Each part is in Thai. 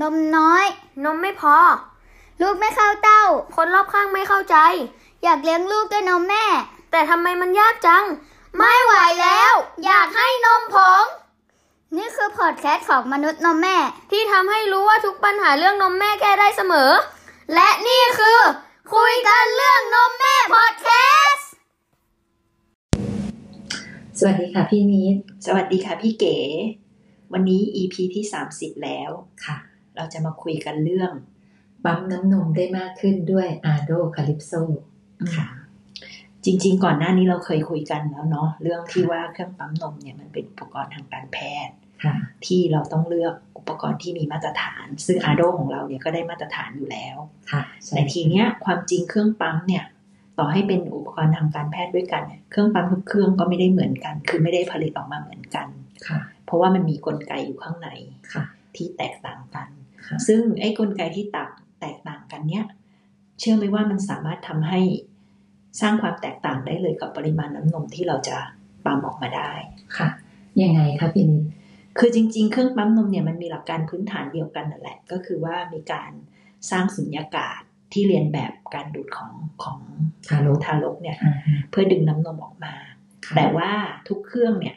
นมน้อย นมไม่พอ ลูกไม่เข้าเต้า คนรอบข้างไม่เข้าใจ อยากเลี้ยงลูกด้วยนมแม่ แต่ทำไมมันยากจัง ไม่ไหวแล้ว อยากให้นมผง นี่คือพอดแคสต์ของมนุษย์นมแม่ ที่ทำให้รู้ว่าทุกปัญหาเรื่องนมแม่แก้ได้เสมอ และนี่คือ คุยกันเรื่องนมแม่พอดแคสต์สวัสดีค่ะพี่นิด สวัสดีค่ะพี่เก๋ วันนี้ EP ที่ 30 แล้วค่ะ เราจะมาคุยกันเรื่องปั๊มน้ำนมได้มากขึ้นด้วยอาโดคาลิปโซค่ะจริง ๆ ก่อนหน้านี้เราเคยคุยกันแล้วเนาะเรื่องที่ว่าเครื่องปั๊มนมเนี่ยมันเป็นอุปกรณ์ทางการแพทย์ค่ะที่เราต้องเลือกอุปกรณ์ที่มีมาตรฐาน ซึ่งอาโดของเราเนี่ยก็ได้มาตรฐานอยู่แล้วค่ะใช่แต่ทีเนี้ยความจริงเครื่องปั๊มเนี่ย ต่อให้เป็นอุปกรณ์ทางการแพทย์ด้วยกันเนี่ยเครื่องปั๊มทุกเครื่องก็ไม่ได้เหมือนกัน คือไม่ได้ผลิตออกมาเหมือนกันค่ะ เพราะว่ามันมีกลไกอยู่ข้างในค่ะ ที่แตกต่างกันค่ะ ซึ่งไอ้กลไกที่ต่างแตกต่างกันเนี่ยเชื่อไหมว่ามันสามารถทำให้สร้างความแตกต่างได้เลยกับปริมาณน้ำนมที่เราจะปั๊มออกมาได้ค่ะ ยังไงคะพี่นิดคือจริง ๆ เครื่องปั๊มนมเนี่ยมันมีหลักการพื้นฐานเดียวกันนั่นแหละ ก็คือว่ามีการสร้างสุญญากาศที่เรียนแบบการดูดของของทารกทารกเนี่ยอ่าฮะเพื่อดึงน้ำนมออกมาค่ะแต่ว่าทุกเครื่องเนี่ย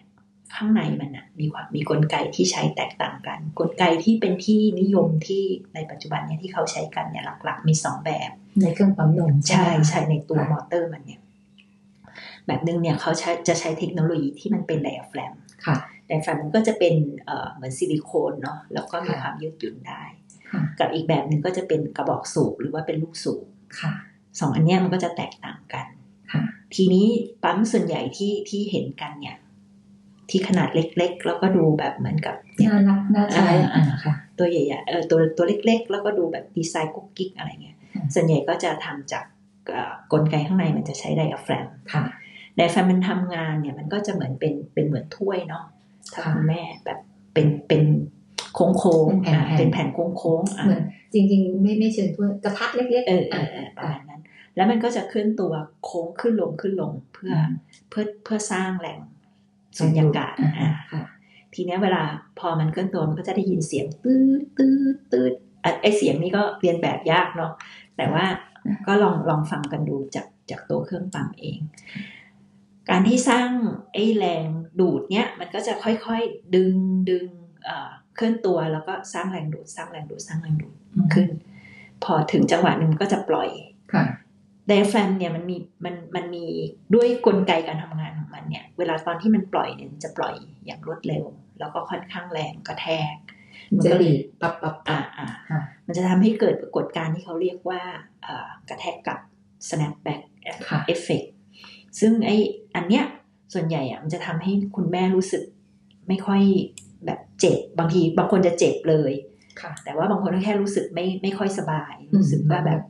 ข้างในมันนะมีความมีกลไกที่ใช้แตกต่างกัน กลไกที่เป็นที่นิยมที่ในปัจจุบันเนี่ยที่เขาใช้กันเนี่ยหลักๆ มีสองแบบ ในเครื่องปั๊มนมใช่ไหมคะใช่ในตัวค่ะมอเตอร์มันเนี่ยแบบหนึ่งเนี่ยเขาใช้จะใช้เทคโนโลยีที่มันเป็นไดอะแฟรมค่ะไดอะแฟรมมันก็จะเป็นเอ่อเหมือนซิลิโคนเนาะแล้วก็มีค่ะความยืดหยุ่นได้ค่ะกับอีกแบบหนึ่งก็จะเป็นกระบอกสูบหรือว่าเป็นลูกสูบค่ะสองอันเนี้ยมันก็จะแตกต่างกันค่ะทีนี้ปั๊มส่วนใหญ่ที่ที่เห็นกันเนี่ย ที่ขนาดเล็ก ๆ แล้วก็ดูแบบเหมือนกับเนี่ยน่ารักน่าใช้อ่าอ่าค่ะตัวใหญ่ๆเออตัวตัวเล็ก ๆ แล้วก็ดูแบบดีไซน์กุ๊กกิ๊กอะไรเงี้ยอืมส่วนใหญ่ก็จะทำจากเอ่อกลไกข้างในมันจะใช้ไดอะแฟรมค่ะไดอะแฟรมมันทำงานเนี่ยมันก็จะเหมือนเป็นเป็นเหมือนถ้วยเนาะถ้าค่ะคุณแม่แบบเป็นเป็นโค้งโค้งเป็นแผ่นๆเป็นแผ่นโค้งโค้งๆอะเหมือนจริง ๆ ไม่ไม่เชิญถ้วยกระทะเล็กๆเออเออเออประมาณนั้น แล้วมันก็จะเคลื่อนตัวโค้งขึ้นลงขึ้นลงเพื่ออเพื่อเพื่อสร้างแหล่ งสุญญากาศอ่าอะค่ะทีเนี้ยเวลาพอมันเคลื่อนตัวมันก็จะได้ยินเสียงตืดตืดตืดอะไอเสียงนี้ก็เรียนแบบยากเนาะแต่ว่าก็ลองลองฟังกันดูจากจากตัวเครื่องปั๊มเอง การที่สร้างไอ้แรงดูดเนี้ยมันก็จะค่อยๆดึงดึงเอ่อเคลื่อนตัวแล้วก็สร้างแรงดูดสร้างแรงดูดสร้างแรงดูดขึ้น พอถึงจังหวะหนึ่งมันก็จะปล่อยค่ะ ไดอะแฟรมเนี่ยมันมีมันมันมีด้วยกลไกการทำงานของมันเนี่ย เวลาตอนที่มันปล่อยเนี่ยมันจะปล่อยอย่างรวดเร็ว แล้วก็ค่อนข้างแรงกระแทกมันจะดีดปับปับอ่าอ่าค่ะมันจะทำให้เกิดปรากฏการณ์ที่เขาเรียกว่าอ่ากระแทกกลับ snapback ค่ะ effect ซึ่งไออันเนี้ยส่วนใหญ่อะมันจะทำให้คุณแม่รู้สึกไม่ค่อยแบบเจ็บบางทีบางคนจะเจ็บเลยค่ะแต่ว่าบางคนก็แค่รู้สึกไม่ไม่ค่อยสบายอืมรู้สึกว่าแบบ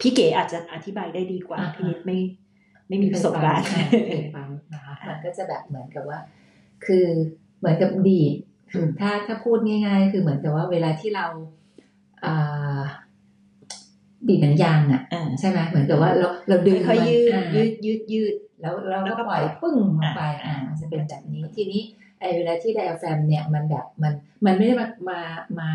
พี่เก๋อาจจะอธิบายได้ดีกว่าอ่าพี่นิดไม่ไม่มีประสบการณ์เป็นปั๊มนะคะมันก็จะแบบเหมือนกับว่า คือเหมือนกับดีดอืมถ้าถ้าพูดง่าย ๆ คือเหมือนกับว่าเวลาที่เราอ่าดีดหนังยางอะอ่าใช่ไหมเหมือนกับว่าเราเราดึงค่อยๆยืดมันยือ่าดยืดยืด แล้วเราแล้วก็ก็ปล่อยปล่อยปึ้งลงไปอ่าอ่ามันจะเป็นแบบนี้ทีนี้ไอ้เวลาที่ไดอะแฟรมเนี่ยมันแบบมันมันไม่ได้มามามา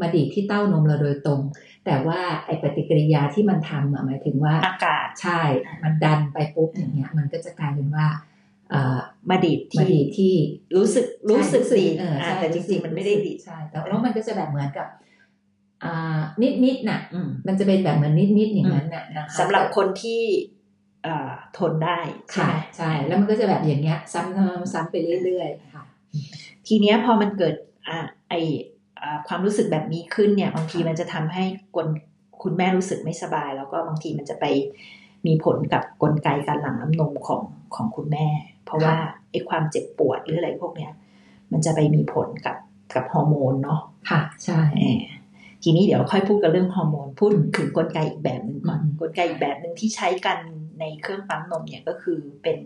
มาดีดที่เต้านมเราโดยตรง แต่ว่าไอ้ปฏิกิริยาที่มันทำอะหมายถึงว่าอากาศใช่ มันดันไปปุ๊บอย่างเงี้ย มันก็จะกลายเป็นว่าเอ่อมาดีดมาที่ดีดที่รู้สึกรู้สึกดีดเอออ่าใช่แต่จริงๆมันไม่ได้ดีดใช่แต่แล้วมันก็จะแบบเหมือนกับอ่านิดนิดๆน่ะอืมมันจะเป็นแบบเหมือนนิดนิดๆอย่างนั้นน่ะนะคะสำหรับคนที่เอ่อทนได้ใช่ค่ะไหมใช่แล้วมันก็จะแบบอย่างเงี้ย ซ้ำๆซ้ำไปเรื่อยๆค่ะ ทีเนี้ยพอมันเกิดอ่าไออ่า ความรู้สึกแบบนี้ขึ้นเนี่ยบางทีมันจะทำให้คนคุณแม่รู้สึกไม่สบาย แล้วก็บางทีมันจะไปมีผลกับกลไกการหลั่งน้ำนมของของคุณแม่ เพราะว่าไอความเจ็บปวดหรืออะไรพวกเนี้ย มันจะไปมีผลกับกับฮอร์โมนเนาะค่ะใช่เออทีนี้เดี๋ยวค่อยพูดกันเรื่องฮอร์โมนพูดถึงกลไกอีกแบบหนึ่งก่อนอืมกลไกอีกแบบหนึ่งที่ใช้กัน ในเครื่องปั๊มนมเนี่ยก็คือเป็น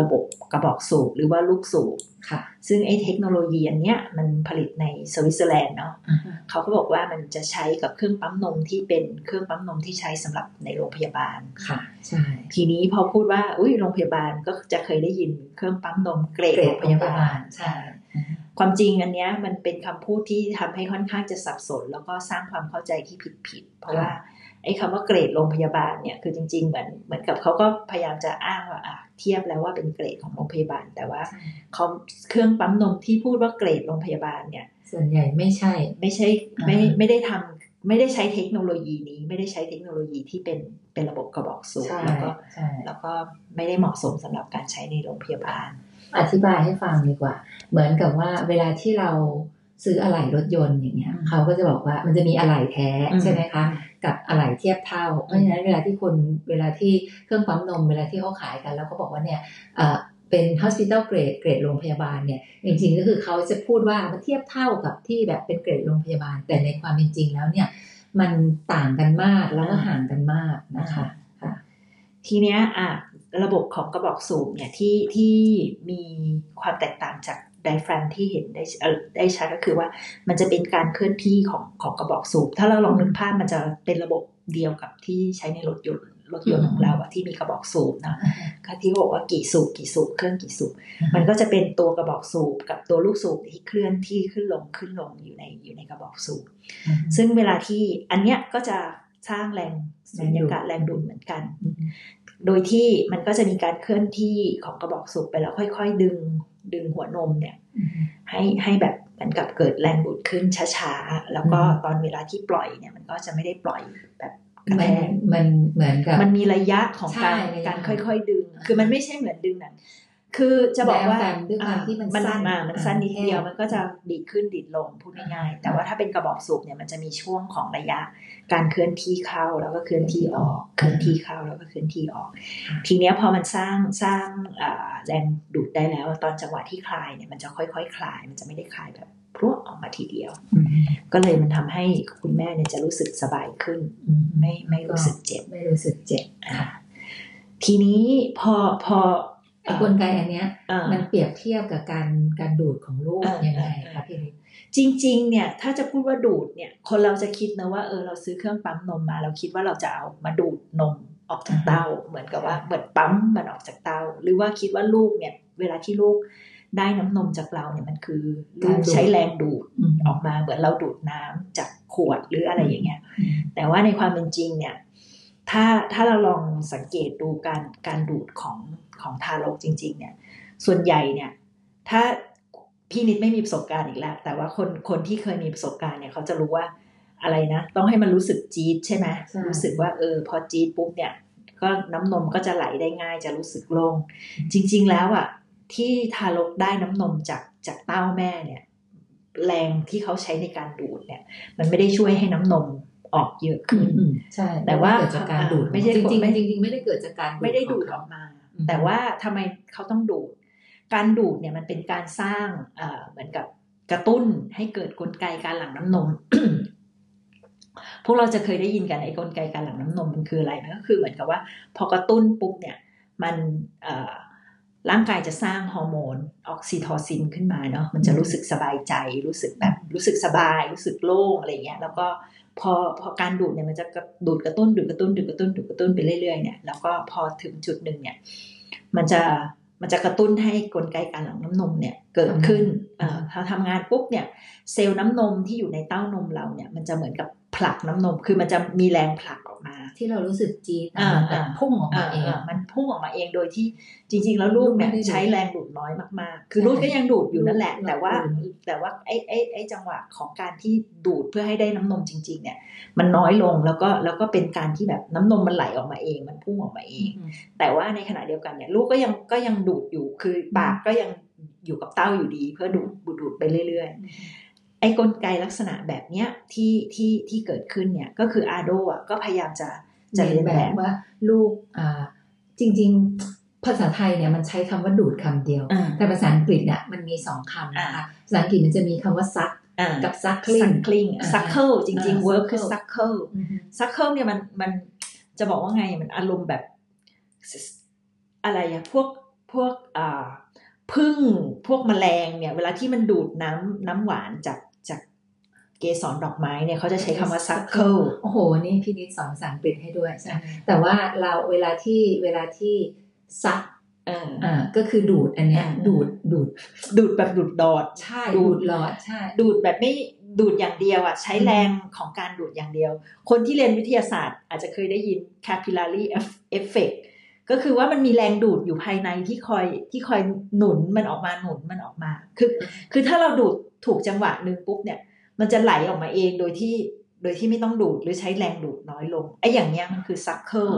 ระบบกระบอกสูบหรือว่าลูกสูบค่ะ ซึ่งไอ้เทคโนโลยีอันเนี้ยมันผลิตในสวิตเซอร์แลนด์เนาะอ่าฮะเขาก็บอกว่ามันจะใช้กับเครื่องปั๊มนมที่เป็นเครื่องปั๊มนมที่ใช้สำหรับในโรงพยาบาลค่ะใช่ทีนี้พอพูดว่าอุ้ยโรงพยาบาลก็จะเคยได้ยินเครื่องปั๊มนมเกรดเกรดโรงพยาบาลใช่ความจริงอันเนี้ยมันเป็นคำพูดที่ทำให้ค่อนข้างจะสับสน แล้วก็สร้างความเข้าใจที่ผิดผิดๆเพราะว่า ไอ้คำว่าเกรดโรงพยาบาลเนี่ยคือจริงๆเหมือนเหมือนกับเขาก็พยายามจะอ้างว่าอะเทียบแล้วว่าเป็นเกรดของโรงพยาบาล แต่ว่าเขาเครื่องปั๊มนมที่พูดว่าเกรดโรงพยาบาลเนี่ย ส่วนใหญ่ไม่ใช่ไม่ใช่ไม่อ่าไม่ได้ทำไม่ได้ใช้เทคโนโลยีนี้ ไม่ได้ใช้เทคโนโลยีที่เป็นเป็นระบบกระบอกสูบใช่แล้วก็ใช่แล้วก็ไม่ได้เหมาะสมสำหรับการใช้ในโรงพยาบาล อธิบายให้ฟังดีกว่า เหมือนกับว่าเวลาที่เราซื้ออะไหล่รถยนต์อย่างเงี้ยอืมเขาก็จะบอกว่ามันจะมีอะไหล่แท้อืมใช่ไหมคะ กับอะไหล่เทียบเท่า เพราะฉะนั้นเวลาที่คนเวลาที่เครื่องปั๊มนม เวลาที่เขาขายกัน แล้วเขาบอกว่าเนี่ยเอ่อเป็น hospital grade เกรดโรงพยาบาลเนี่ยจริงๆก็คือเขาจะพูดว่ามันเทียบเท่ากับที่แบบเป็นเกรดโรงพยาบาล แต่ในความเป็นจริงแล้วเนี่ยมันต่างกันมากแล้วก็ห่างกันมากนะคะค่ะทีเนี้ยอะระบบของกระบอกสูบเนี่ยที่ที่มีความแตกต่างจากไดแฟรมที่เห็นได้เอ่อได้ชัดก็คือว่ามันจะเป็นการเคลื่อนที่ของของกระบอกสูบ ถ้าเราลองนึกภาพมันจะเป็นระบบเดียวกับที่ใช้ในรถยนต์รถยนต์ของเราอะที่มีกระบอกสูบนะก็ที่บอกว่ากี่สูบกี่สูบเครื่องกี่สูบมันก็จะเป็นตัวกระบอกสูบกับตัวลูกสูบที่เคลื่อนที่ขึ้นลงขึ้นลงอยู่ในอยู่ในกระบอกสูบ ซึ่งเวลาที่อันเนี้ยก็จะสร้างแรงสุญญากาศแรงดูดเหมือนกัน โดยที่มันก็จะมีการเคลื่อนที่ของกระบอกสูบไปแล้วค่อย ๆ ดึง ดึงหัวนมเนี่ย ให้ให้แบบเหมือนกับเกิดแรงดูดขึ้นช้าๆ แล้วก็อืมตอนเวลาที่ปล่อยเนี่ย มันก็จะไม่ได้ปล่อยแบบกระมัแทนกมันเหมือนกับมันมีระยะของการใช่ระยะการค่อยๆ ดึง คือมันไม่ใช่เหมือนดึงหนัง คือจะบอกว่าแล้วกันด้วยความที่มันสั้นอ่ามันสั้นนิดเดียวอ่ามันก็จะดีดขึ้นดีดลงพูดง่ายๆแต่ว่าถ้าเป็นกระบอกสูบเนี่ยมันจะมีช่วงของระยะ การเคลื่อนที่เข้าแล้วก็เคลื่อนที่ออก เคลื่อนที่เข้าแล้วก็เคลื่อนที่ออก ทีเนี้ยพอมันสร้างสร้างอ่าแรงดูดได้แล้ว ตอนจังหวะที่คลายเนี่ยมันจะค่อยๆ คลาย มันจะไม่ได้คลายแบบพรวดออกมาทีเดียวอืมก็เลยมันทำให้คุณแม่เนี่ยจะรู้สึกสบายขึ้นอืมไม่ไม่รู้สึกเจ็บไม่รู้สึกเจ็บอ่าทีนี้พอพอไอ้ กลไกอันเนี้ยเอ่อมันเปรียบเทียบกับการการดูดของลูกเออยังไงเออคะพี่ฤทธิ์จริง ๆ เนี่ย ถ้าจะพูดว่าดูดเนี่ย คนเราจะคิดนะว่าเออเราซื้อเครื่องปั๊มนมมา เราคิดว่าเราจะเอามาดูดนมออกจากเต้า เหมือนกับว่าเหมือนปั๊มมันออกจากเต้า หรือว่าคิดว่าลูกเนี่ย เวลาที่ลูกได้น้ำนมจากเราเนี่ยมันคือลูกใช้แรงดูดอืมออกมาเหมือนเราดูดน้ำจากขวดหรืออะไรอย่างเงี้ย แต่ว่าในความเป็นจริงเนี่ย ถ้าถ้าเราลองสังเกตดูการการดูดของของทารกจริง ๆ เนี่ย ส่วนใหญ่เนี่ย ถ้าพี่นิดไม่มีประสบการณ์อีกแล้ว แต่ว่าคนคนที่เคยมีประสบการณ์เนี่ยเขาจะรู้ว่าอะไรนะ ต้องให้มันรู้สึกจี๊ดใช่ไหมใช่รู้สึกว่าเออพอจี๊ดปุ๊บเนี่ย ก็น้ำนมก็จะไหลได้ง่ายจะรู้สึกโล่งจริง ๆ แล้วอะ ที่ทารกได้น้ำนมจากจากเต้าแม่เนี่ย แรงที่เขาใช้ในการดูดเนี่ย มันไม่ได้ช่วยให้น้ำนม ออกเยอะอืขึ้นมอืมใช่แต่ว่าเกิดจากการดูดไม่ใช่จริงไม่ๆจริงๆไม่ได้เกิดจากการไม่ได้ดูดขอองอกมาอืมแต่ว่าทำไมเขาต้องดูด การดูดเนี่ยมันเป็นการสร้างเอ่อเหมือนกับกระตุ้นให้เกิดกลไกการหลั่งน้ำนมพวกเราจะเคยได้ยินกันไอ้กลไกการหลั่งน้ำนมมันคืออะไรมันก็คือเหมือนกับว่า พอกระตุ้นปุ๊บเนี่ยมันเอ่อร่างกายจะสร้างฮอร์โมนออกซิโทซินขึ้นมาเนาะมันจะรู้สึกสบายใจ รู้สึกแบบรู้สึกสบาย รู้สึกโล่งอะไรเงี้ยแล้วก็ พอพอการดูดเนี่ยมันจะกระดูดกระตุ้นดูดกระตุ้นดูดกระตุ้นดูดกระตุ้นไปเรื่อยๆเนี่ยแล้วก็พอถึงจุดหนึ่งเนี่ยมันจะมันจะกระตุ้นให้กลไกการหลั่งน้ำนมเนี่ยเกิดขึ้นเอ่อพอทำงานปุ๊บเนี่ยเซลล์น้ำนมที่อยู่ในเต้านมเราเนี่ยมันจะเหมือนกับ ผลักน้ำนม คือมันจะมีแรงผลักออกมา ที่เรารู้สึกจี๊ดอ่ามันแบบอ่าพุ่งออกมาเองามันพุ่งออกมาเองโดยที่จริง ๆ แล้วลูกเนี่ยลูกไม่ได้ดูดใช้แรงดูดน้อยมากๆ คือใช่ลูกก็ยังดูดอยู่นั่นแหละลูกแต่ว่าดูดแต่ว่าไอ้ไอ้ไอ้จังหวะของการที่ดูดเพื่อให้ได้น้ำนมจริง ๆ เนี่ย มันน้อยลงแล้วก็แล้วก็เป็นการที่แบบน้ำนมมันไหลออกมาเอง มันพุ่งออกมาเองอืมแต่ว่าในขณะเดียวกันเนี่ยลูกก็ยังก็ยังดูดอยู่คือปากก็ยังอยู่กับเต้าอยู่ดี เพื่อดูดดูดดูดไปเรื่อยๆไอ้กลไกลักษณะแบบเนี้ยที่ที่ที่เกิดขึ้นเนี่ยก็คืออาโดอะก็พยายามจะจะเรีเรียยนนแบแบบบว่าลูกอ่าจริง ๆ ภาษาไทยเนี่ยมันใช้คำว่าดูดคำเดียวอ่าแต่ภาษาอังกฤษเนี่ยมันมีสองคำนะคะภาษาอังกฤษมันจะมีคำว่าซักอ่ากับซักคคลิลิงงคลิงอ่าซักเคิลจริงอ่าๆ work คือ suckle ซักเคิลซักเคิลเนี่ยมันมันจะบอกว่าไงมันอารมณ์แบบอะไรอะพวกพวกอ่าพึ่งพวกแมลงเนี่ย เวลาที่มันดูดน้ำน้ำหวานจากจาก เกสรดอกไม้เนี่ยเขาจะใช้คำว่า suckleโอ้โห นี่พี่นิดสอนภาษาอังกฤษให้ด้วยใช่ไหมแต่ว่าเราเวลาที่เวลาที่ซักเอออ่าก็คือดูดอันเนี้ยอ่าดูดดูด ดูดแบบดูดดอดใช่ดูดูดดหลอดใช่ดูดแบบไม่ดูดอย่างเดียวอะใช้แรงของการดูดอย่างเดียว คนที่เรียนวิทยาศาสตร์ อาจจะเคยได้ยิน capillary effect ก็คือว่ามันมีแรงดูดอยู่ภายในที่คอยที่คอยหนุนมันออกมาหนุนมันออกมา คือ คือถ้าเราดูดถูกจังหวะหนึ่งปุ๊บเนี่ย มันจะไหลออกมาเองโดยที่โดยที่ไม่ต้องดูดหรือใช้แรงดูดน้อยลงไอ้อย่างเนี้ยมันคือ sucker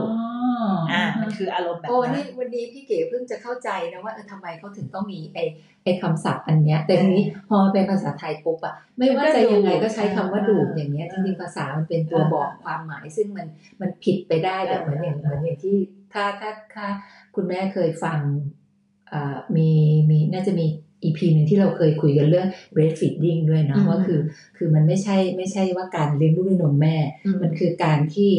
อ่ามันคืออารมณ์แบบโอ้นั้นี่นวันนี้พี่เก๋เพิ่งจะเข้าใจนะว่าเออทำไมเขาถึงต้องมีไอ้ไอ้คำศัพท์อันเนี้ย แต่ทีนี้พอมันเป็นภาษาไทยปุ๊บอะไม่ว่าจะยังไงก็ใช้คำว่าดูดอย่างเงี้ยจริงๆภาษามันเป็นตัวบอกความหมาย ซึ่งมันมันผิดไปได้แบบเหมือนอย่างเหมือนอย่างที่ถ้าถ้าถ้าคุณแม่เคยฟังอ่ามีมีน่าจะมี อีพีหนึ่งที่เราเคยคุยกันเรื่อง breastfeeding ด้วยเนาะอืมว่าคือ คือมันไม่ใช่ไม่ใช่ว่าการเลี้ยงลูกด้วยนมแม่ มันคือการที่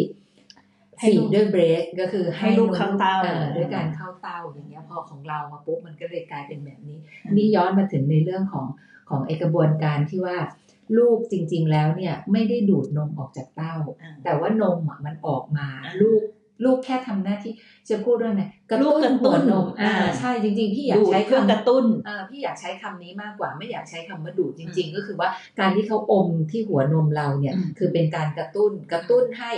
ให้ฟีลูดกด้วยเบรกก็คือให้ลูกเข้าเต้าออด้วยการเข้าเต้าอย่างเงี้ยพอของเรามาปุ๊บมันก็เลยกลายเป็นแบบนี้ นี่ย้อนมาถึงในเรื่องของของไอกระบวนการที่ว่าลูกจริง ๆ แล้วเนี่ยไม่ได้ดูดนมออกจากเต้าอ่าแต่ว่านมอะมันออกมาอ่าลูก ลูกแค่ทำหน้าที่จะพูดด้วยไงกระลูกตุ้นกระตุ้หัวนนมอ่าอ่าใช่จริง ๆ พี่อยากดูดใช้เพื่อคำกระตุ้นอ่าพี่อยากใช้คำนี้มากกว่า ไม่อยากใช้คำว่าดูดจริง ๆ ก็คือว่าการที่เขาอมที่หัวนมเราเนี่ยอืมคือเป็นการกระตุ้นกระตุ้นให้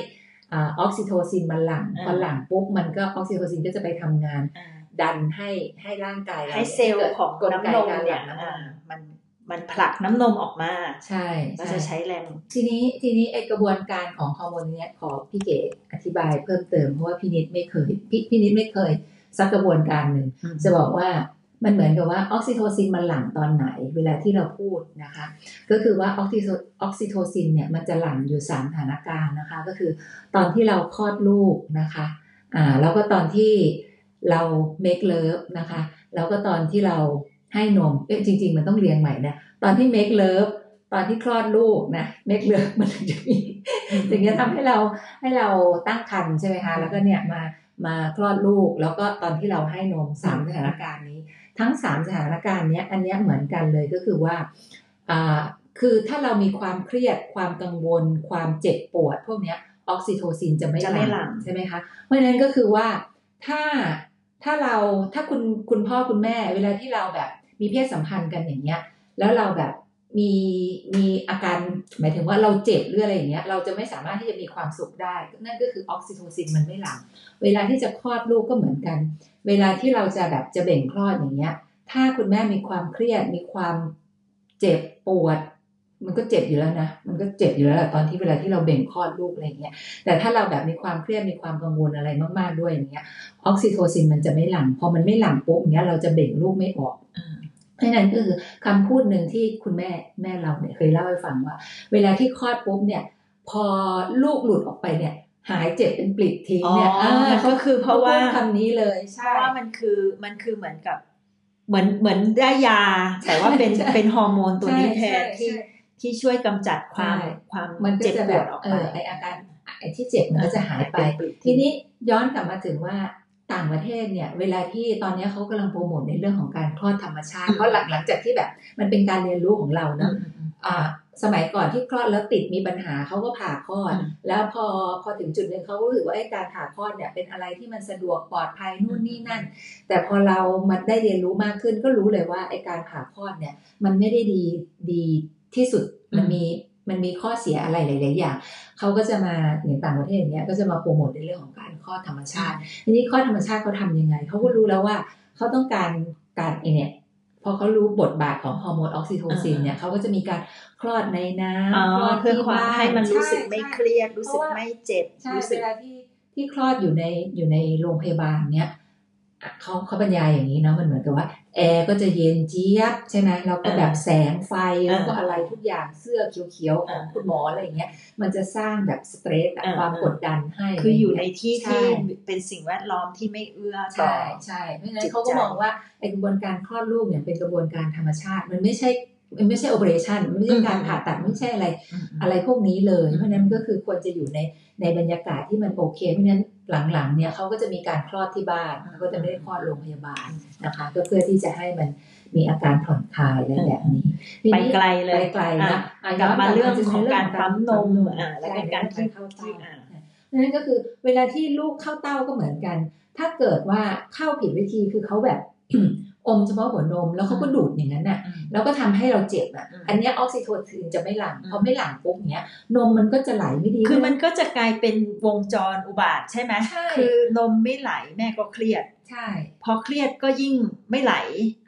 อ่าออกซิโทซินมันหลั่งอ่าพอหลั่งปุ๊บมันก็ออกซิโทซินก็จะไปทำงานอ่าดันให้ให้ร่างกายราให้เซลล์ของกลไกน้ำนมการหเนี่ลั่ยงน้ำนอ่ามมัน มันผลักน้ำนมออกมา ใช่ก็ใช่จะใช้แรง ทีนี้ทีนี้ไอกระบวนการของฮอร์โมนเนี้ยขอพี่เก๋อธิบายเพิ่มเติมเพราะว่าพี่นิดไม่เคยพี่พี่นิดไม่เคยสักกระบวนการหนึ่งจะบอกว่ามันเหมือนกับว่าออกซิโทซินมันหลั่งตอนไหน เวลาที่เราพูดนะคะ ก็คือว่าออกซิโทออกซิโทซินเนี่ยมันจะหลั่งอยู่สามสถานการณ์นะคะ ก็คือตอนที่เราคลอดลูกนะคะอ่าแล้วก็ตอนที่เรา make love นะคะ แล้วก็ตอนที่เรา ให้นม เอ๊ะจริง ๆ มันต้องเรียงใหม่นะตอนที่ make love ตอนที่คลอดลูกนะ make love มันถึงจะมีถึงจะทำให้เราให้เราตั้งครรภ์ใช่ไหมคะแล้วก็เนี่ยมามาคลอดลูก แล้วก็ตอนที่เราให้นมสามสถานการณ์นี้ ทั้งสามสถานการณ์เนี้ยอันเนี้ยเหมือนกันเลยก็คือว่าอ่าคือถ้าเรามีความเครียดความกังวล ความเจ็บปวด พวกเนี้ยออกซิโทซินจะไม่จะไม่หลั่งใช่ไหมคะเพราะฉะนั้นก็คือว่าถ้าถ้าเราถ้าคุณคุณพ่อคุณแม่ เวลาที่เราแบบ มีเพศสัมพันธ์กันอย่างเงี้ย แล้วเราแบบมีมีอาการหมายถึงว่าเราเจ็บหรืออะไรอย่างเงี้ย เราจะไม่สามารถที่จะมีความสุขได้ นั่นก็คือออกซิโทซินมันไม่หลั่งเวลาที่จะคลอดลูกก็เหมือนกัน เวลาที่เราจะแบบจะเบ่งคลอดอย่างเงี้ย ถ้าคุณแม่มีความเครียดมีความเจ็บปวด มันก็เจ็บอยู่แล้วนะ มันก็เจ็บอยู่แล้วแหละตอนที่เวลาที่เราเบ่งคลอดลูกอะไรอย่างเงี้ย แต่ถ้าเราแบบมีความเครียดมีความกังวลอะไรมากๆด้วยอย่างเงี้ย ออกซิโทซินมันจะไม่หลั่ง พอมันไม่หลั่งปุ๊บอย่างเงี้ยเราจะเบ่งลูกไม่ออกอ่าเพราะฉะนั้นก็คือคำพูดหนึ่งที่คุณแม่แม่เราเนี่ยเคยเล่าให้ฟังว่า เวลาที่คลอดปุ๊บเนี่ย พอลูกหลุดออกไปเนี่ยหายเจ็บเป็นปลิดทิ้งเนี่ยอ๋ออาก็คือเพราะว่าขพูดคำนี้เลยเพใช่ราะว่ามันคือมันคือเหมือนกับ เหมือนเหมือนได้ยา แต่ว่าเป็นใช่เป็นฮอร์โมนตัวนี้แทนใช่ที่ใช่ ที่ช่วยกำจัดความใช่ความมันก็เจ็บจะปแบวบดออกเอไปอไออาการไอที่เจ็บมันก็จะหายไปเป็นปลิดทีนี้ย้อนกลับมาถึงว่าต่างประเทศเนี่ยเวลาที่ตอนนี้เขากำลังโปรโมทในเรื่องของการคลอดธรรมชาติเพราะหลังหลังจากที่แบบ มันเป็นการเรียนรู้ของเราอืเนาะมอืมอืมอ่าสมัยก่อนที่คลอดแล้วติดมีปัญหาเขาก็ผ่าคลอดอืมแล้วพอพอถึงจุดหนึ่งเขาก็รู้สึกว่าไอ้การผ่าคลอดเนี่ยเป็นอะไรที่มันสะดวกปลอดภัยนู่นนี่นั่น แต่พอเรามาได้เรียนรู้มากขึ้นก็รู้เลยว่าไอ้การผ่าคลอดเนี่ยมันไม่ได้ดีดี ที่สุดมันมีมันมีข้อเสียอะไรหลาย ๆ อย่าง เขาก็จะมาอย่างต่างประเทศอย่างเงี้ยก็จะมาโปรโมทในเรื่องของการคลอดธรรมชาติ ทีนี้คลอดธรรมชาติเขาทำยังไง เขาก็รู้แล้วว่าเขาต้องการการไอเนี่ยพอเขารู้บทบาทของฮอร์โมนออกซิโทซินเนี่ยเขาก็จะมีการคลอดในน้อ๋อำคลอดเพื่อที่ความบ้านให้มันรู้สึกใช่ไม่ใช่เครียดรู้สึกเพราะว่าไม่เจ็บใช่รู้สึเวกลาที่ที่คลอดอยู่ในอยู่ในโรงพยาบาลเนี้ยอะเขาเขาบรรยายอย่างนี้เนาะมันเหมือนกับว่า แอร์ก็จะเย็นเจี๊ยบใช่ไหมแล้วก็แบบแสงไฟแล้วก็อะไรทุกอย่างเสื้อเขียวๆของคุณหมออะไรอย่างเงี้ยมันจะสร้างแบบสเตรสอะอ่าความกดดันให้คืออยู่ะไรในเงี้ที่ใช่ที่เป็นสิ่งแวดล้อมที่ไม่เอื้อต่อใช่ใช่เพราะฉะนั้จินตเขาก็ใจมองว่าไอ้กระบวนการคลอดลูกเนี่ยเป็นกระบวนการธรรมชาติ มันไม่ใช่มัน ไม่ใช่โอเปอเรชั่นมันไม่ใช่การผ่าตัดไม่ใช่อะไรอืมอะไรพวกนี้เลยอืมเพราะฉะนั้นก็คือควรจะอยู่ในในบรรยากาศที่มันโอเค เพราะฉะนั้นหลังๆเนี่ยเขาก็จะมีการคลอดที่บ้านเขาก็จะไม่ได้คลอดโรงพยาบาลนะคะก็เพื่อที่จะให้มันมีอาการผ่อนคลายอะไรแบบนี้ทีไปนี้ไกลเลยไปไกลนะอะอะกลับมาย้นเรื่องถึของการเปั๊มนมอะแล้วก็ใช่การที่เข้าที่เต้าอะนั่นก็คือเวลาที่ลูกเข้าเต้าก็เหมือนกัน ถ้าเกิดว่าเข้าผิดวิธีคือเขาแบบ อมเฉพาะหัวนมแล้วเขาก็ดูดอย่างนั้นน่ะอืมแล้วก็ทำให้เราเจ็บอะอืมอันเนี้ยออกซิโทซินจะไม่หลั่งอืมพอไม่หลั่งปุ๊บเนี้ยนมมันก็จะไหลไม่ดี คือมันก็จะกลายเป็นวงจรอุบาทใช่ไหมใช่คือนมไม่ไหลแม่ก็เครียด ใช่พอเครียดก็ยิ่งไม่ไหล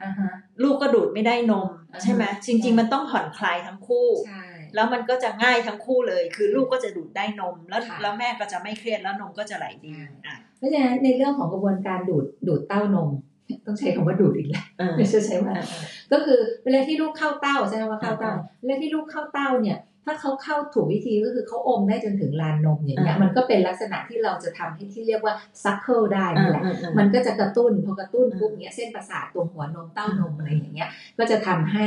อ่าฮะลูกก็ดูดไม่ได้นมอ่าฮะใช่ไหมจริง ๆ มันต้องผ่อนคลายทั้งคู่ใช่แล้วมันก็จะง่ายทั้งคู่เลย คือลูกก็จะดูดได้นม แล้วค่ะแล้วแม่ก็จะไม่เครียดแล้วนมก็จะไหลดีอะเพราะฉะนั้นในเรื่องของกระบวนการดูดดูดเต้านม ต้องใช้คำว่าดูดอีกแล้วเออไม่ใช่ใช้ว่าก็คือเวลาที่ลูกเข้าเต้าใช่ไหมว่าเข้าเต้าอ่าเวลาที่ลูกเข้าเต้าเนี่ย ถ้าเขาเข้าถูกวิธีก็คือเขาอมได้จนถึงลานนมอย่างเงี้ยอ่ามัมันก็เป็นลักษณะที่เราจะทำให้ที่เรียกว่า suckle ได้อ่านั่นแหละอ่าอ่ามันก็จะกระตุ้นพอกระตุ้นอืมปุ๊บเนี้ยเส้นประสาทตรงหัวนมเต้านมอืมอะไรอย่างเงี้ย ก็จะทำให้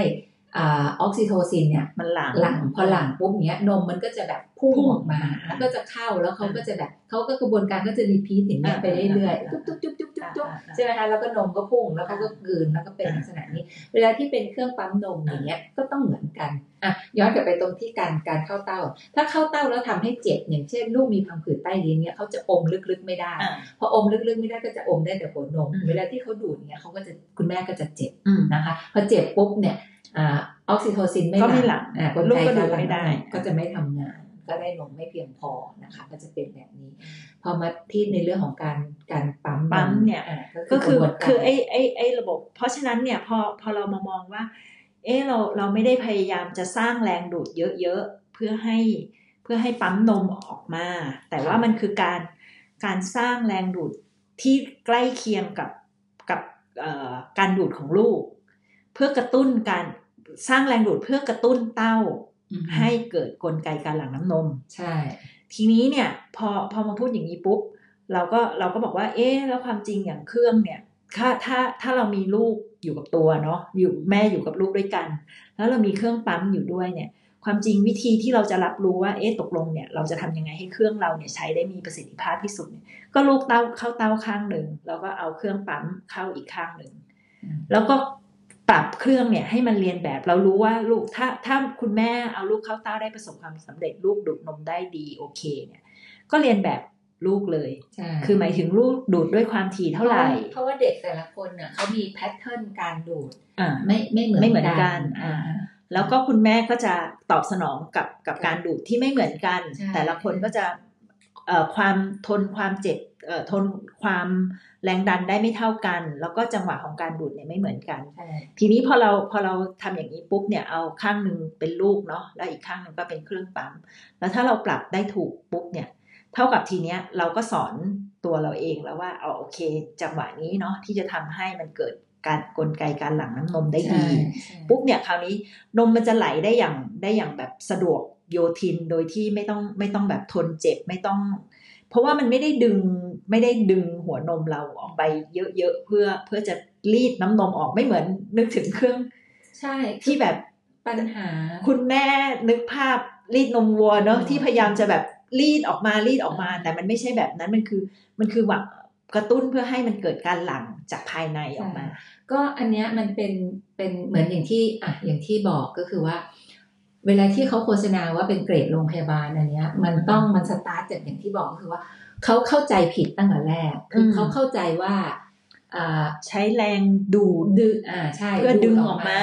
อ่าออกซิโทซินเนี่ยมันหลั่งหลั่งพอหลั่งปุ๊บเนี้ยนมมันก็จะแบบพุ่งพุ่งออกมาแล้วก็จะเข้าแล้วเขาก็จะแบบเขาก็กระบวนการก็จะ repeat อย่างเงี้ยไปเรื่อยๆจุ๊บจุ๊บจุ๊บจุ๊บจุ๊บจุ๊บใช่ไหมคะแล้วก็นมก็พุ่งแล้วเขาก็กลืนแล้วก็เป็นลักษณะนี้ เวลาที่เป็นเครื่องปั๊มนมอย่างเงี้ยก็ต้องเหมือนกันอะย้อนกลับไปตรงที่การการเข้าเต้า ถ้าเข้าเต้าแล้วทำให้เจ็บอย่างเช่น ลูกมีพังผืดใต้ลิ้นเนี้ยเขาจะอมลึกๆไม่ได้อ่าพออมลึกๆไม่ได้ก็จะอมได้แต่หัวนมอืมเวลาที่เขาดูดเนี้ยเขาก็จะคุณแม่ก็จะเจ็บอืมนะคะพอเจ็บปุ๊บเนี่ย อ่าออกซิโทซินไม่ก็ไม่หลั่งอ่ากลลูกไกก็ดูการดหลั่งไม่ได้ ก็จะไม่ทำงาน ก็ได้นมไม่เพียงพอนะคะ ก็จะเป็นแบบนี้ พอมาที่ในเรื่องของการการปั๊มปั๊มเนี่ยอ่าก็คือกระบวนการคือไอ้ไอ้ไอ้ระบบ เพราะฉะนั้นเนี่ยพอพอเรามามองว่า เออเราเราไม่ได้พยายามจะสร้างแรงดูดเยอะๆเพื่อให้เพื่อให้ปั๊มนมออกมา แต่ว่ามันคือการการสร้างแรงดูดที่ใกล้เคียงกับกับเอ่อการดูดของลูก เพื่อกระตุ้นการ สร้างแรงดูดเพื่อกระตุ้นเต้าอืมให้เกิดกลไกการหลั่งน้ำนม ใช่ ทีนี้เนี่ยพอพอมาพูดอย่างนี้ปุ๊บเราก็เราก็บอกว่า เอ๊ะแล้วความจริงอย่างเครื่องเนี่ยถ้าถ้าถ้าเรามีลูกอยู่กับตัวเนาะอยู่แม่อยู่กับลูกด้วยกัน แล้วเรามีเครื่องปั๊มอยู่ด้วยเนี่ย ความจริงวิธีที่เราจะรับรู้ว่าเอ๊ะตกลงเนี่ยเราจะทำยังไงให้เครื่องเราเนี่ยใช้ได้มีประสิทธิภาพที่สุดเนี่ยก็ลูกเต้าเข้าเต้าข้างหนึ่งแล้วก็เอาเครื่องปั๊มเข้าอีกข้างหนึ่งอืมแล้วก็ ปรับเครื่องเนี่ยให้มันเรียนแบบเรารู้ว่าลูกถ้าถ้าคุณแม่เอาลูกเข้าเต้าได้ประสบความสำเร็จลูกดูดนมได้ดีโอเคเนี่ย ก็เรียนแบบลูกเลยใช่คือหมายถึงลูกดูดด้วยความถี่เท่าไหร่ เพราะว่าเด็กแต่ละคนเนี่ยเขามีแพทเทิร์นการดูดอ่าไม่ไม่เหมือนไม่เหมือนกันอ่าอ่าแล้วก็คุณแม่ก็จะตอบสนองกับกับการดูดที่ไม่เหมือนกันใช่แต่ละคนก็จะเอ่อ ความทนความเจ็บเอ่อทนความแรงดันได้ไม่เท่ากัน แล้วก็จังหวะของการดูดเนี่ยไม่เหมือนกันใช่ทีนี้พอเราพอเราทำอย่างนี้ปุ๊บเนี่ยเอาข้างหนึ่งเป็นลูกเนาะแล้วอีกข้างหนึ่งก็เป็นเครื่องปั๊ม แล้วถ้าเราปรับได้ถูกปุ๊บเนี่ยเท่ากับทีเนี้ยเราก็สอนตัวเราเองแล้วว่าเอาโอเค จังหวะนี้เนาะที่จะทำให้มันเกิดการกลไกการหลั่งน้ำนมได้ดีใช่ปุ๊บเนี่ยคราวนี้นมมันจะไหลได้อย่างได้อย่างแบบสะดวก โยทินโดยที่ไม่ต้องไม่ต้องแบบทนเจ็บไม่ต้อง เพราะว่ามันไม่ได้ดึงไม่ได้ดึงหัวนมเราออกไปเยอะๆเพื่อเพื่อจะรีดน้ำนมออกไม่เหมือนนึกถึงเครื่อง ใช่ที่แบบปัญหา คุณแม่นึกภาพรีดนมวัวเนอะอืมที่พยายามจะแบบรีดออกมารีดออกมา แต่มันไม่ใช่แบบนั้นมันคือมันคือหวังกระตุ้นเพื่อให้มันเกิดการหลั่งจากภายในออกมา ก็อันเนี้ยมันเป็นเป็นเหมือนอย่างที่อะอย่างที่บอกก็คือว่า เวลาที่เขาโฆษณาว่าเป็นเกรดโรงพยาบาลอันเนี้ย มันต้องมันสตาร์ทจากอย่างที่บอกก็คือว่าเขาเข้าใจผิดตั้งแต่แรกคืออมเขาเข้าใจว่าอ่าใช้แรงดูดดึงอ่าใช่เพื่อดึงออกมา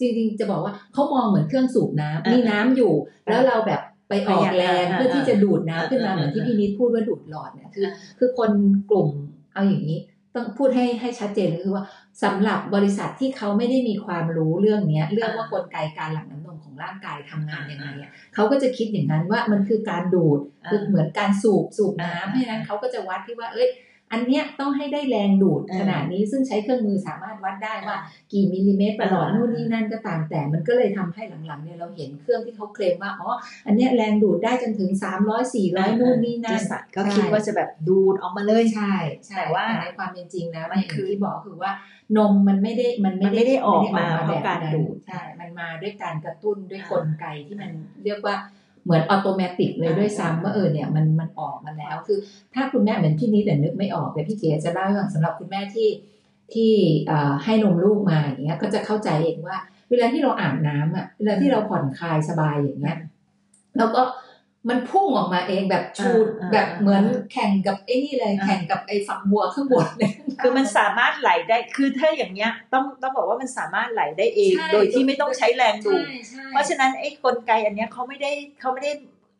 จริงๆจะบอกว่าเขามองเหมือนเครื่องสูบน้ำอ่ามีมีน้ำอยู่ แล้วเราแบบไปออกแรงอ่าเพื่อที่จะดูดน้ำอ่าขึ้นมาอ่าเหมือนที่อ่าพี่นิดพูดว่าดูดหลอดเนี่ยคือ คือคนกลุ่มเอาอย่างนี้ต้องพูดให้ให้ชัดเจนก็คือว่าสำหรับบริษัทที่เขาไม่ได้มีความรู้เรื่องเนี้ย เรื่องว่ากลไกการหลั่งน้ำนม ของร่างกายทำงานยังไงอะเขาก็จะคิดอย่างนั้นว่ามันคือการดูดอ่าคือเหมือนการสูบสูบน้ำอ่าเพราะฉะนั้นเขาก็จะวัดที่ว่าเอ้ย อันเนี้ยต้องให้ได้แรงดูดอ่าขนาดนี้ซึ่งใช้เครื่องมือสามารถวัดได้ว่า กี่มิลลิเมตรประหลอดอ่านู่นู่นนี่นั่นก็ตามแต่มันก็เลยทำให้หลังๆเนี่ยเราเห็นเครื่องที่เขาเคลมว่าอ๋ออันเนี้ยแรงดูดได้จนถึง 300 400นู่นนี่นั่นที่สัตว์ก็คิดว่าจะแบบดูดออกมาเลยใช่ใช่แต่ว่าในความเป็นจริงแล้วมันเนี่ยคืออย่างที่บอกคือว่านมมันไม่ได้มันมันไม่ได้ออกมาได้เพราะการดูดใช่มันมาด้วยการกระตุ้นด้วยกลไกที่มันเรียกว่า เหมือน automatic เลยด้วยซ้ำว่าเออเนี่ยมันมันออกมาแล้ว คือถ้าคุณแม่เหมือนพี่นิดแต่นึกไม่ออกแต่พี่เก๋จะเล่าให้ฟังสำหรับคุณแม่ที่ที่ให้นมลูกมาอย่างเงี้ยก็จะเข้าใจเองว่า เวลาที่เราอาบน้ำอะเวลาที่เราผ่อนคลายสบายอย่างเงี้ยแล้วก็ มันพุ่งออกมาเองแบบชูดอ่าแบบเหมือนอ่าแข่งกับไอ้นี่เลยอ่าแข่งกับไอ้ฝักบัวข้างบนเลยคือมันสามารถไหลได้คือถ้าอย่างเงี้ยต้องต้องบอกว่ามันสามารถไหลได้เองใช่โดยที่ไม่ต้องใช้แรงดูดใช่ใช่เพราะฉะนั้นไอ้กลไกอันเนี้ยเขาไม่ได้เขาไม่ได้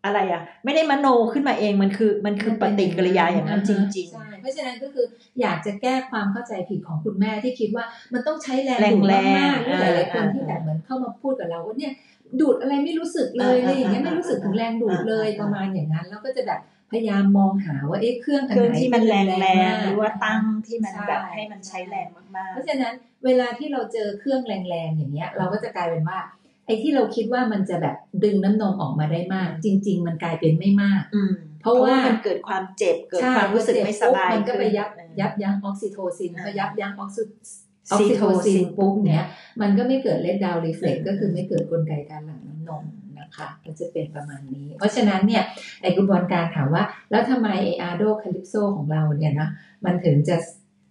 อะไรอะ ไม่ได้มโนขึ้นมาเองมันคือมันคือปฏิกิริยาอย่างนั้นจริงใช่เพราะฉะนั้นก็คืออยากจะแก้ความเข้าใจผิดของคุณแม่ที่คิดว่ามันต้องใช้แรงแรงดูดแรงมากๆหรือหลายๆคนอ่าที่แบบเหมือนเข้ามาพูดกับเราว่าเนี่ย ดูดอะไรไม่รู้สึกเลยอะไรอย่างเงี้ยไม่รู้สึกถึงแรงดูดเลยอ่าประมาณอย่างนั้น แล้วก็จะแบบพยายามมองหาว่าเอ๊ะเครื่องๆอันเครื่องไหนที่มันแรงแรงมกหรือว่าตั้งที่มันใช่แบบให้มันใช้แรงมากเพราะฉะนั้นเวลาที่เราเจอเครื่องแรงๆอย่างเงี้ย เราก็จะกลายเป็นว่าไอ้ที่เราคิดว่ามันจะแบบดึงน้ำนมออกมาได้มาก จริง ๆ มันกลายเป็นไม่มากๆอืมเพราะว่ามันเกิดความเจ็บเกิดใช่ความรู้สึกไม่สบายมันก็ไปยับขึ้นยับยั้งออกซิโทซินอ่าพอยับยั้งออกซิออก ซิโทซินปุ๊บเนี้ยมันก็ไม่เกิด let down reflex อืมก็คือไม่เกิดกลไกการหลั่งน้ำนมนะคะก็จะเป็นประมาณนี้ เพราะฉะนั้นเนี่ยไอกระบวนการถามว่า แล้วทำไมไอ Ardo Calypso ของเราเนี่ยนะมันถึงจะ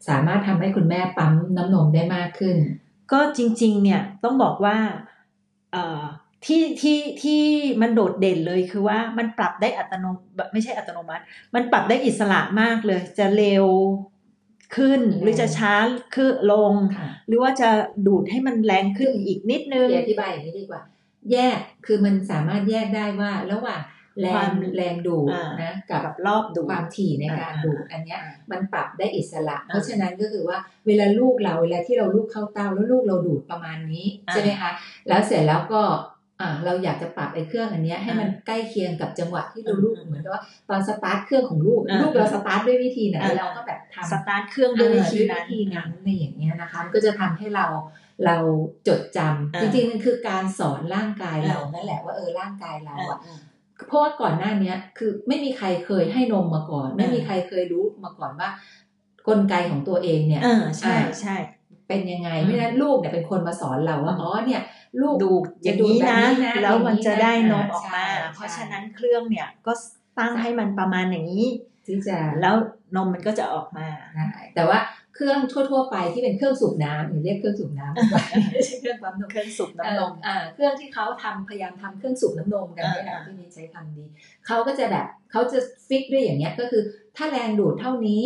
สามารถทำให้คุณแม่ปั๊มน้ำนมได้มากขึ้น ก็จริงๆเนี่ยต้องบอกว่าเอ่อที่ที่ที่มันโดดเด่นเลยคือว่ามันปรับได้อัตโนไม่ใช่อัตโนมัติ มันปรับได้อิสระมากเลย จะเร็ว ขึ้นหรือจะช้าขึ้นลงค่ะหรือว่าจะดูดให้มันแรงขึ้นอีกนิดนึงเดี๋ยวอธิบายอย่างนี้ดีกว่า แยกคือมันสามารถแยกได้ว่าระหว่างแรควางมแรงดูดอ่านนะกับกับรอบดูดความถี่ในการอ่าดูดอันเนี้ยอ่ามันปรับได้อิสระอ่าเพราะฉะนั้นก็คือว่าเวลาลูกเราเวลาที่เราลูกเข้าเต้าแล้วลูกเราดูดประมาณนี้อ่าใช่ไหมคะแล้วเสร็จแล้วก็ อ่าเราอยากจะปรับไอ้เครื่องอันเนี้ยให้มันอ่าใกล้เคียงกับจังหวะที่เราอืมลูกอืมเหมือนกับว่าตอนสตาร์ทเครื่องของลูกอ่าลูกเราสตาร์ทด้วยวิธีไหนอ่าเราก็แบบทำสตาร์ทเครื่องด้วยวิธีเออนั้นวิธีนั้นในอย่างเงี้ยนะคะมันก็จะทำให้เราเราจดจำอ่าจริงๆมันคือการสอนร่างกายเราอ่านั่นแหละว่าเออร่างกายเราอ่าอะเพราะว่าก่อนหน้าเนี้ยคือไม่มีใครเคยให้นมมาก่อน ไม่มีใครเคยรู้มาก่อนว่ากลไกของตัวเองเนี่ยเออใช่ใช่ เป็นยังไงอืมไม่นั้นลูกเนี่ยเป็นคนมาสอนเราว่าอืมอ๋อเนี่ย ลูกดูดอย่างนี้นะจะดูดแบบนี้นะแล้วมันจะได้นมอย่างนี้นะออกมาใช่เพราะฉะนั้นเครื่องเนี่ยก็ตั้งให้มันประมาณอย่างนี้ที่จะแล้วนมมันก็จะออกมาได้แต่ว่าเครื่องทั่ว ๆ ไปที่เป็นเครื่องสูบน้ำหรือเรียกเครื่องสูบน้ำดีกว่าไม่ใช่เครื่องปั๊มนมเครื่องสูบน้ำนมเอ่ออ่าเครื่องที่เขาทำพยายามทำเครื่องสูบน้ำนมกันเนี่ยนะอ่าที่นี่ใช้คำดีเขาก็จะแบบเขาจะฟิกด้วยอย่างเงี้ยก็คือ ถ้าแรงดูดเท่านี้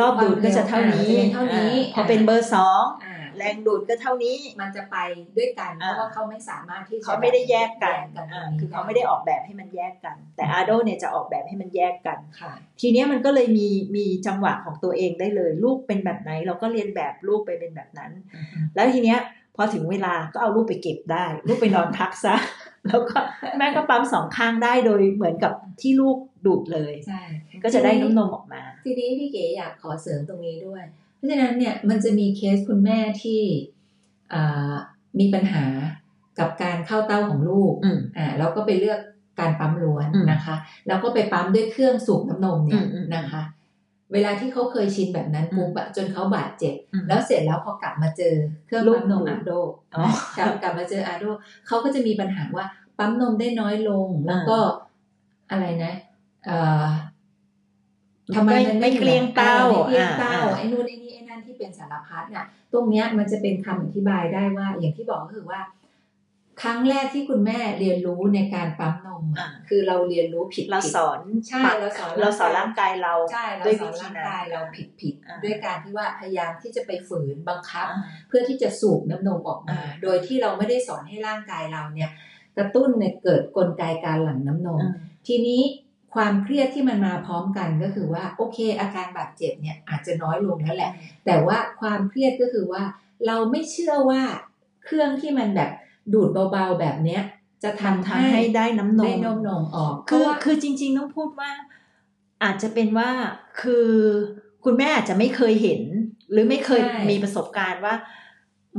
รอบดูดก็จะเท่านี้อ่าจะเป็นเท่านี้อ่าพอเป็นเบอร์สองอ่าแรงดูดก็เท่านี้มันจะไปด้วยกันเพอ่าราะว่าเขาไม่สามารถที่จะเขาไม่ได้แยกกันแยอ่าตรงนี้คือเขาไม่ได้ออกแบบให้มันแยกกัน แต่อาโดเนี่ยจะออกแบบให้มันแยกกันค่ะทีเนี้ยมันก็เลยมีมีจังหวะของตัวเองได้เลย ลูกเป็นแบบไหน เราก็เรียนแบบลูกไปเป็นแบบนั้น แล้วทีเนี้ยพอถึงเวลาก็เอาลูกไปเก็บได้ ลูกไปนอนพักซะแล้วก็แม่ก็ปั๊มสองข้างได้โดยเหมือนกับที่ลูกดูดเลยใช่มันก็จะได้น้ำนมออกมา ทีนี้พี่เก๋อยากขอเสริมตรงนี้ด้วย เพราะฉะนั้นเนี่ยมันจะมีเคสคุณแม่ที่อ่ามีปัญหากับการเข้าเต้าของลูกอืมอ่าแล้วก็ไปเลือกการปั๊มล้วนอืมนะคะ แล้วก็ไปปั๊มด้วยเครื่องสูบน้ำนมเนี่ยอืมอืมนะคะ เวลาที่เขาเคยชินแบบนั้นปุ๊บอะจนเขาบาดเจ็บอืมแล้วเสร็จแล้วพอกลับมาเจอเครื่องปั๊มนมลูกดูดอาโดอ๋อกลับกลับมาเจออาโดเขาก็จะมีปัญหาว่าปั๊มนมได้น้อยลง แล้วก็อะไรนะเอ่อ ทำไมมันไม่เกลี้ยงเต้าไม่เกลี้ยงเต้าอ่าไอ้นู่นไอ้นี่ไอ้นั่นที่เป็นสารพัดเนี่ยตรงเนี้ยมันจะเป็นคำอธิบายได้ว่า อย่างที่บอกก็คือว่า ครั้งแรกที่คุณแม่เรียนรู้ในการปั๊มนมอะอ่าคือเราเรียนรู้ผิดเราผิดสอนใช่เราสอนเราสอนร่างกายเราใช่เราด้วยสวิอนธีร่างนั้นกายเราผิดผิดอ่าด้วยการที่ว่าพยายามที่จะไปฝืนบังคับอ่าเพื่อที่จะสูบน้ำนมออกมาอ่าโดยที่เราไม่ได้สอนให้ร่างกายเราเนี่ย กระตุ้นในเกิดกลไกการหลั่งน้ำนมอืมทีนี้ ความเครียดที่มันมาพร้อมกันก็คือว่าโอเค อาการบาดเจ็บเนี่ยอาจจะน้อยลงแล้วแหละ แต่ว่าความเครียดก็คือว่า เราไม่เชื่อว่าเครื่องที่มันแบบดูดเบาๆแบบเนี้ย จะทำทำให้ได้น้ำนมได้นมนมออกคือเพราะว่าคือจริง ๆ ต้องพูดว่า อาจจะเป็นว่าคือคุณแม่อาจจะไม่เคยเห็น หรือไม่เคยใช่มีประสบการณ์ว่า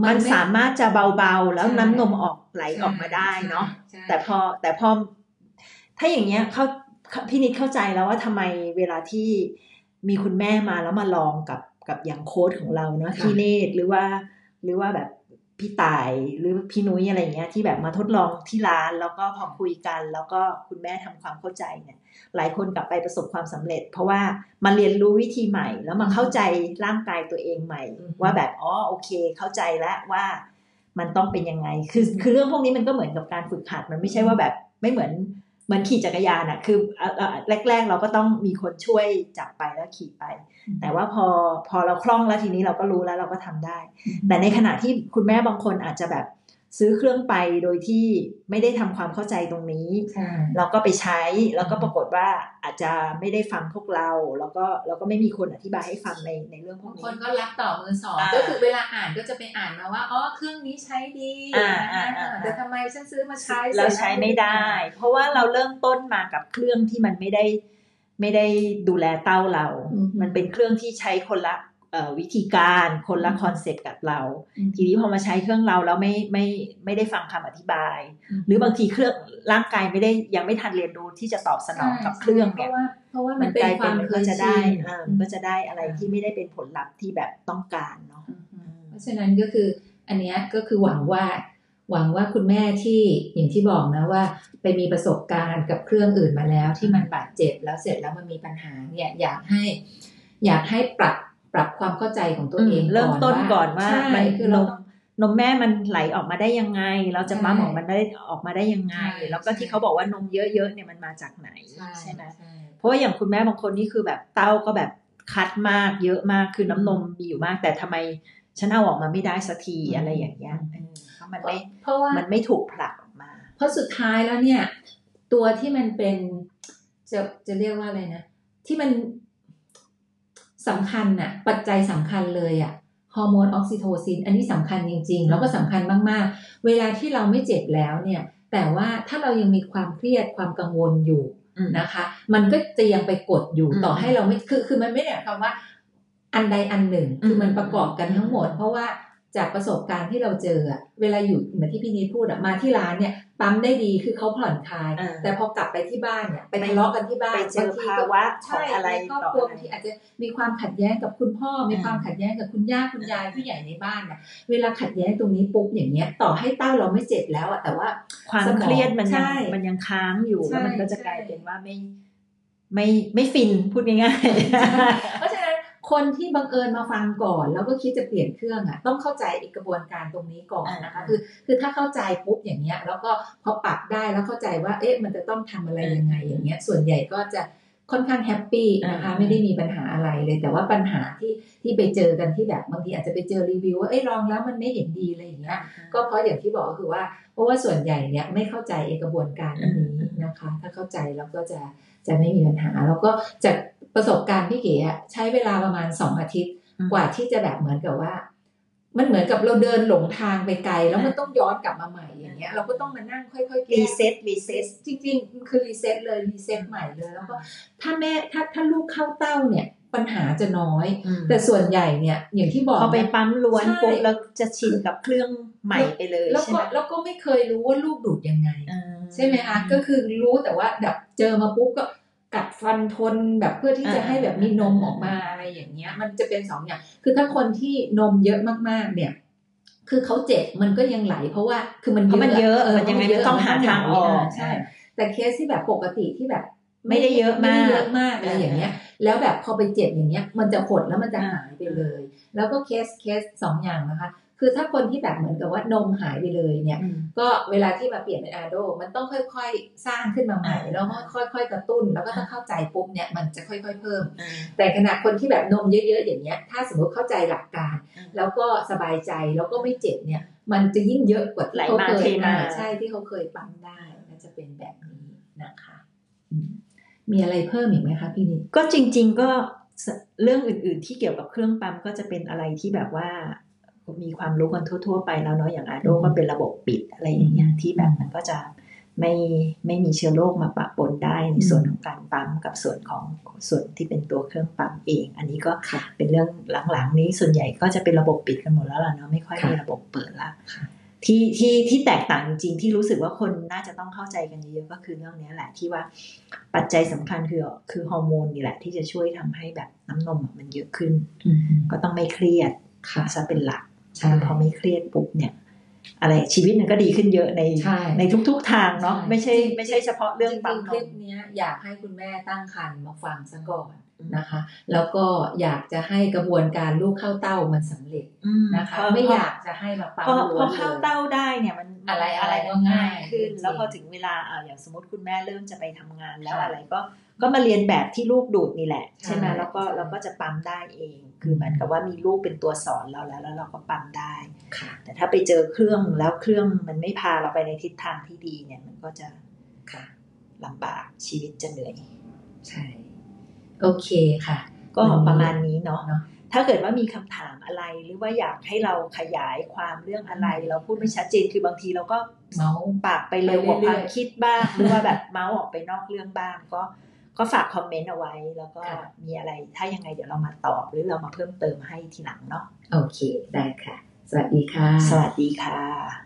มัมันนไม่สามารถจะเบาๆ แล้วใช่น้ำนมออกไหลออกมาได้เนาะใช่แต่พอแต่พอถ้าอย่างเงี้ยเขา พี่นิดเข้าใจแล้วว่าทำไมเวลาที่มีคุณแม่มาแล้วมาลองกับกับอย่างโค้ดของเราเนาะพี่เนตรหรือว่า หรือว่าแบบพี่ต่ายหรือพี่นุ้ยอะไรเงี้ยที่แบบมาทดลองที่ร้านแล้วก็พอคุยกัน แล้วก็คุณแม่ทำความเข้าใจเนี่ยหลายคนกลับไปประสบความสำเร็จ เพราะว่ามาเรียนรู้วิธีใหม่ แล้วมาเข้าใจร่างกายตัวเองใหม่อืมว่าแบบอ๋อโอเค เข้าใจแล้วว่ามันต้องเป็นยังไง คือคือเรื่องพวกนี้มันก็เหมือนกับการฝึกหัดมันไม่ใช่ว่าแบบไม่เหมือน เหมือนขี่จักรยานอะคืออะอะแรก ๆ เราก็ต้องมีคนช่วยจับไปแล้วขี่ไป แต่ว่าพอพอเราคล่องแล้วทีนี้เราก็รู้แล้วเราก็ทำได้ แต่ในขณะที่คุณแม่บางคนอาจจะแบบ ซื้อเครื่องไปโดยที่ไม่ได้ทำความเข้าใจตรงนี้ใช่เราก็ไปใช้แล้วก็ปรากฏว่าอาจจะไม่ได้ฟังพวกเรา แล้วก็แล้วก็ไม่มีคนอธิบายให้ฟังในในเรื่องพวบากงนี้คนก็รับต่อมือสองอ่าก็คือเวลาอ่านก็จะไปอ่านมาว่าอ๋อเครื่องนี้ใช้ดีอ่าอ่าอ่าแต่ทำไมฉันซื้อมาใช้เราใช้ไม่ได้ เพราะว่าเราเริ่มต้นมากับเครื่องที่มันไม่ได้ไม่ได้ดูแลเต้าเรา มันเป็นเครื่องที่ใช้คนละเอ่อ วิธีการคนละคอนเซ็ปต์กับเรา ทีนี้พอมาใช้เครื่องเราแล้วไม่ไม่ไม่ได้ฟังคำอธิบาย หรือบางทีเครื่องร่างกายไม่ได้ยังไม่ทันเรียนรู้ที่จะตอบสนองกับเครื่องเพเนี่ยราะว่าเพราะว่ามัมันนเป็นกลายคเป็นวามมันเคก็ยจะชิได้นเออมันก็จะได้อะไรที่ไม่ได้เป็นผลลัพธ์ที่แบบต้องการเนาะเพราะฉะนั้นก็คืออันเนี้ยก็คือหวังว่า หวังว่าคุณแม่ที่อย่างที่บอกนะว่า ไปมีประสบการณ์กับเครื่องอื่นมาแล้วที่มันบาดเจ็บแล้วเสร็จแล้วมันมีปัญหาเนี่ยอยากให้ อยากให้ปรับ ปรับความเข้าใจของตัวเองเริ่มต้นก่อนว่าใช่มันคือนเรามนมแม่มันไหลออกมาได้ยังไง เราจะใช่ปั๊มออกมาได้ออกมาได้ยังไงใช่แล้วก็ที่ใช่เขาบอกว่านมเยอะๆเนี่ยมันมาจากไหนใช่ใช่ไหมใช่เพราะว่าอย่างคุณแม่บางคนนี่คือแบบเต้าก็แบบคัดมากเยอะมากคือน้ำนมมีอยู่มาก แต่ทำไมฉันเอาออกมาไม่ได้สักทีอะไรอย่างเงี้ยเออเพราะมันไม่เพราะว่ามันไม่ถูกผลักออกมา เพราะสุดท้ายแล้วเนี่ย ตัวที่มันเป็นจะจะเรียกว่าอะไรนะที่มัน สำคัญน่ะปัจจัยสำคัญเลยอะฮอร์โมนออกซิโทซิน อันนี้สำคัญจริง ๆ แล้วก็สำคัญมากๆ เวลาที่เราไม่เจ็บแล้วเนี่ย แต่ว่าถ้าเรายังมีความเครียดความกังวลอยู่อืมนะคะ มันก็จะยังไปกดอยู่อืมต่อให้เราไม่คือคือมันไม่ได้หมายความว่าอันใดอันหนึ่ง คือมันประกอบกันทั้งหมด เพราะว่า จากประสบการณ์ที่เราเจออะเวลาอยู่เหมือนที่พี่นีพูดอะมาที่ร้านเนี่ยปั๊มได้ดีคือเขาผ่อนคลายอ่าแต่พอกลับไปที่บ้านเนี่ยไปทะเลาะกันที่บ้านไปเจอบงทีภาก็วะขอใช่งอะไรในครอบต่อครัวอะไรบางทีอาจจะมีความขัดแย้งกับคุณพ่อ มีอ่าความขัดแย้งกับคุณย่าคุณยายผู้ใหญ่ในบ้านเนี่ยเวลาขัดแย้งตรงนี้ปุ๊บอย่างเงี้ยต่อให้เต้าเราไม่เจ็บแล้วอะแต่ว่าความสมองเครียดมันยังใช่มันยังค้างอยู่ใช่แล้วมันก็จะใช่กลายเป็นว่าไม่ไม่ไม่ฟินพูดง่ายเพราะฉะนั้น คนที่บังเอิญมาฟังก่อน แล้วก็คิดจะเปลี่ยนเครื่องอะต้องเข้าใจอีกกระบวนการตรงนี้ก่อนนะคะคือคือถ้าเข้าใจปุ๊บอย่างเงี้ย แล้วก็พอปรับได้แล้วเข้าใจว่าเอ๊ะมันจะต้องทำอะไรยังไงอย่างเงี้ย ส่วนใหญ่ก็จะ ค่อนข้าง happy นะคะไม่ได้มีปัญหาอะไรเลย แต่ว่าปัญหาที่ที่ไปเจอกันที่แบบบางทีอาจจะไปเจอรีวิวว่าเอ้ยลองแล้วมันไม่เห็นดีอะไรอย่างเงี้ยก็เพราะอย่างที่บอกก็คือว่า เพราะว่าส่วนใหญ่เนี่ยไม่เข้าใจเอกระบวนการอันนี้นะคะ ถ้าเข้าใจแล้วก็จะจะไม่มีปัญหา แล้วก็จากประสบการณ์พี่เก๋อะใช้เวลาประมาณสองอาทิตย์อืมกว่าที่จะแบบเหมือนกับว่า มันเหมือนกับเราเดินหลงทางไปไกล แล้วมันต้องย้อนกลับมาใหม่อย่างเงี้ย เราก็ต้องมานั่งค่อยๆๆรีแก้ reset reset จริงๆ คือ reset เลย reset ใหม่เลยแล้วก็ถ้าแม่ถ้าถ้าลูกเข้าเต้าเนี่ยปัญหาจะน้อย แต่ส่วนใหญ่เนี่ย อย่างที่บอกพอไปนะปั๊มล้วนใช่ปุ๊บแล้วจะชินกับเครื่องใหม่ไปเลยแล้วใช่ก็ไหมแล้วก็ไม่เคยรู้ว่าลูกดูดยังไงอ่าใช่ไหมคะก็คือรู้แต่ว่าแบบเจอมาปุ๊บก็ กัดฟันทนแบบเพื่อที่จะอ่าให้แบบมีนมออกมาอะไรอย่างเงี้ย มันจะเป็นสองอย่าง คือถ้าคนที่นมเยอะมากๆ เนี่ย คือเขาเจ็บมันก็ยังไหล เพราะว่าคือมันเพราะมันเยอะเออมันยังไงมันต้องหาทางออกใช่ แต่เคสที่แบบปกติที่แบบไม่ได้เยอะมากไม่ได้เยอะมากอะไรอย่างเงี้ย แล้วแบบพอไปเจ็บอย่างเงี้ย มันจะหดแล้วมันจะหายไปเลย แล้วก็ case case สองอย่างนะคะ คือถ้าคนที่แบบเหมือนกับว่านมหายไปเลยเนี่ยอืมก็เวลาที่มาเปลี่ยนเป็น Ardo มันต้องค่อยๆ สร้างขึ้นมาใหม่อ่าแล้วก็ค่อยๆ กระตุ้น แล้วก็ถ้าเข้าใจปุ๊บเนี่ยมันจะค่อยๆ เพิ่มอ่าแต่ขณะคนที่แบบนมเยอะๆ อย่างเงี้ย ถ้าสมมติเข้าใจหลักการอืมแล้วก็สบายใจแล้วก็ไม่เจ็บเนี่ย มันจะยิ่งเยอะกว่าที่เขาไหลมาเคเทยมาอ่าใช่ที่เขาเคยปั๊มได้ก็จะเป็นแบบนี้นะคะอืมมีอะไรเพิ่มอีกไหมคะพี่นิดก็จริง ๆ ก็สเรื่องอื่น ๆ ที่เกี่ยวกับเครื่องปั๊มก็จะเป็นอะไรที่แบบว่า มีความรู้กันทั่ว ๆ ไปแล้วเนาะอย่างอาโดอืมก็เป็นระบบปิดอะไรอย่างเงี้ยอืมที่แบบมันก็จะไม่ไม่มีเชื้อโรคมาปะปนได้ในอืมส่วนของการปั๊มกับส่วนของส่วนที่เป็นตัวเครื่องปั๊มเอง อันนี้ก็ค่ะเป็นเรื่องหลังๆ นี้ส่วนใหญ่ก็จะเป็นระบบปิดกันหมดแล้วล่ะเนาะไม่ค่อยค่ะมีระบบเปิดละค่ะที่ที่ที่แตกต่างจริงๆที่รู้สึกว่าคนน่าจะต้องเข้าใจกันเยอะๆก็คือเรื่องเนี้ยแหละที่ว่าปัจจัยสำคัญคือคือฮอร์โมนนี่แหละ ที่จะช่วยทำให้แบบน้ำนมอะมันเยอะขึ้นอืมก็ต้องไม่เครียดค่ะซะเป็นหลัก ใช่พอไม่เครียดปุ๊บเนี่ย อะไรชีวิตมันก็ดีขึ้นเยอะในใช่ในทุก ๆทางเนาะใช่ไม่ใช่ ไม่ใช่เฉพาะเรื่องจปั๊มงๆนคลิมปเนี้ยอยากให้คุณแม่ตั้งครรภ์มาฟังซะก่อน นะคะ แล้วก็อยากจะให้กระบวนการลูกเข้าเต้ามันสำเร็จอืมนะคะพไม่อยากจะให้มาปั๊มพอล้พวอนเข้าเลยเต้าได้เนี่ยมันอะไรอะไรก็ง่ายขึ้นจริงๆแล้วพอถึงเวลาอ่าอย่างสมมติคุณแม่เริ่มจะไปทำงานแล้วค่ะอะไรก็ก็มาเรียนแบบที่ลูกดูดนี่แหละ ใช่ไหมใช่แล้วก็ใช่เราก็จะปั๊มได้เอง คือเหมือนกับว่ามีลูกเป็นตัวสอนเราแล้ว แล้วเราก็ปั๊มได้ค่ะแต่ถ้าไปเจอเครื่องแล้วเครื่องมันไม่พาเราไปในทิศทางที่ดีเนี่ยมันก็จะค่ะลำบากชีวิตจะเหนื่อยใช่ โอเคค่ะ ก็วันนี้ประมาณนี้เนาะเนาะถ้าเกิดว่ามีคำถามอะไรหรือว่าอยากให้เราขยายความเรื่องอะไร เราพูดไม่ชัดเจนคือบางทีเราก็เมาส์ปากไปเร็วกว่าไปคเรื่วาอยมๆคิดบ้างหรือว่าแบบเมาส์ออกไปนอกเรื่องบ้างก็ก็ฝากคอมเมนต์เอาไว้ แล้วก็ค่ะมีอะไรถ้ายังไงเดี๋ยวเรามาตอบหรือเรามาเพิ่มเติมให้ทีหลังเนาะโอเค ได้ค่ะ สวัสดีค่ะ สวัสดีค่ะ